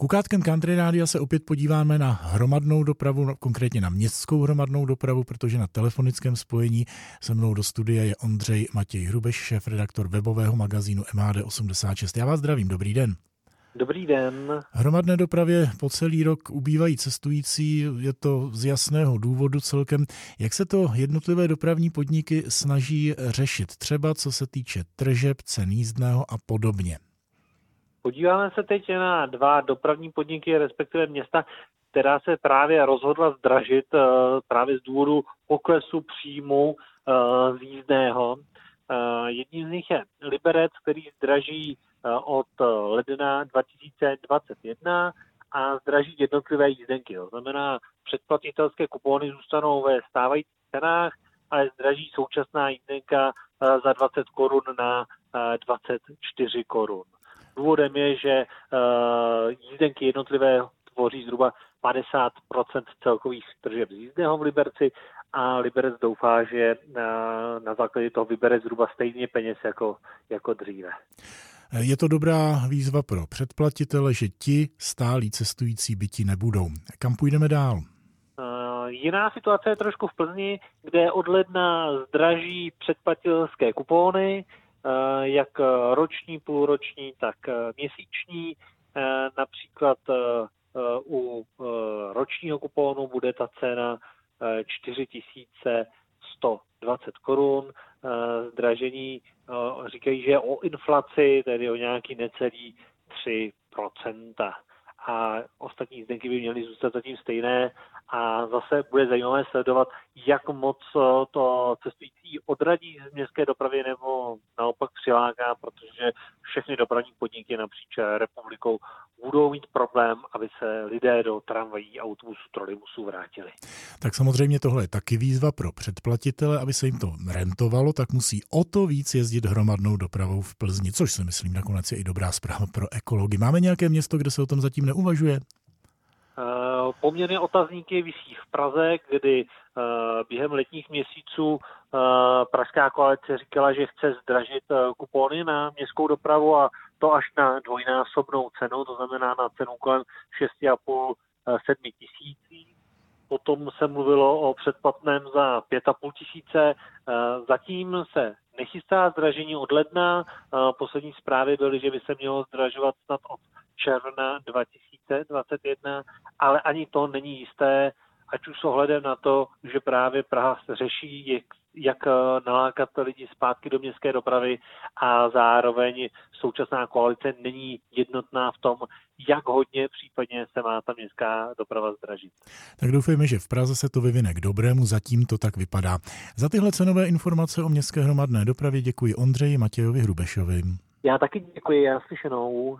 Kukátkem Country Rádia se opět podíváme na hromadnou dopravu, no, konkrétně na městskou hromadnou dopravu, protože na telefonickém spojení se mnou do studia je Ondřej Matěj Hrubeš, šéf-redaktor webového magazínu MHD86. Já vás zdravím, dobrý den. Dobrý den. Hromadné dopravě po celý rok ubývají cestující, je to z jasného důvodu celkem. Jak se to jednotlivé dopravní podniky snaží řešit, třeba co se týče tržeb, cen jízdného a podobně? Podíváme se teď na dva dopravní podniky, respektive města, která se právě rozhodla zdražit eh, právě z důvodu poklesu příjmu eh, z jízdného. Eh, jedním z nich je Liberec, který zdraží od ledna 2021 a zdraží jednotlivé jízdenky. To znamená, předplatitelské kupóny zůstanou ve stávajících cenách, ale zdraží současná jízdenka za 20 korun na 24 korun. Důvodem je, že uh, jízdenky jednotlivé tvoří zhruba 50% celkových tržeb z jízdného v Liberci a Liberec doufá, že na, na základě toho vybere zhruba stejně peněz jako, jako dříve. Je to dobrá výzva pro předplatitele, že ti stálí cestující byti nebudou. Kam půjdeme dál? Jiná situace je trošku v Plzni, kde od ledna zdraží předplatitelské kupóny, Eh, jak roční, půlroční, tak eh, měsíční. Eh, například u ročního kupónu bude ta cena 4120 korun. Zdražení říkají, že o inflaci, tedy o nějaký necelý 3% a ostatní jízdenky by měly zůstat zatím stejné a zase bude zajímavé sledovat, jak moc to cestující odradí z městské dopravy nebo naopak přiláká, protože všechny dopravní podniky napříč republikou budou mít problém, aby se lidé do tramvají, autobusů, trolejbusů vrátili. Tak samozřejmě tohle je taky výzva pro předplatitele, aby se jim to rentovalo, tak musí o to víc jezdit hromadnou dopravou v Plzni, což si myslím nakonec je i dobrá zpráva pro ekology. Máme nějaké město, kde se o tom zatím neuvažuje? Eh, poměrně otazníky vysí v Praze, kdy eh, během letních měsíců Pražská koalice říkala, že chce zdražit kupony na městskou dopravu a to až na dvojnásobnou cenu, to znamená na cenu kolem 6,5-7 tisící. Potom se mluvilo o předplatném za 5,5 tisíce. Zatím se nechystá zdražení od ledna. Poslední zprávy byly, že by se mělo zdražovat snad od června 2021, ale ani to není jisté, ať už s ohledem na to, že právě Praha se řeší, jak, eh, nalákat lidi zpátky do městské dopravy a zároveň současná koalice není jednotná v tom, jak hodně případně se má ta městská doprava zdražit. Tak doufejme, že v Praze se to vyvine k dobrému, zatím to tak vypadá. Za tyhle cenové informace o městské hromadné dopravě děkuji Ondřeji Matějovi Hrubešovi. Já taky děkuji, já slyšenou.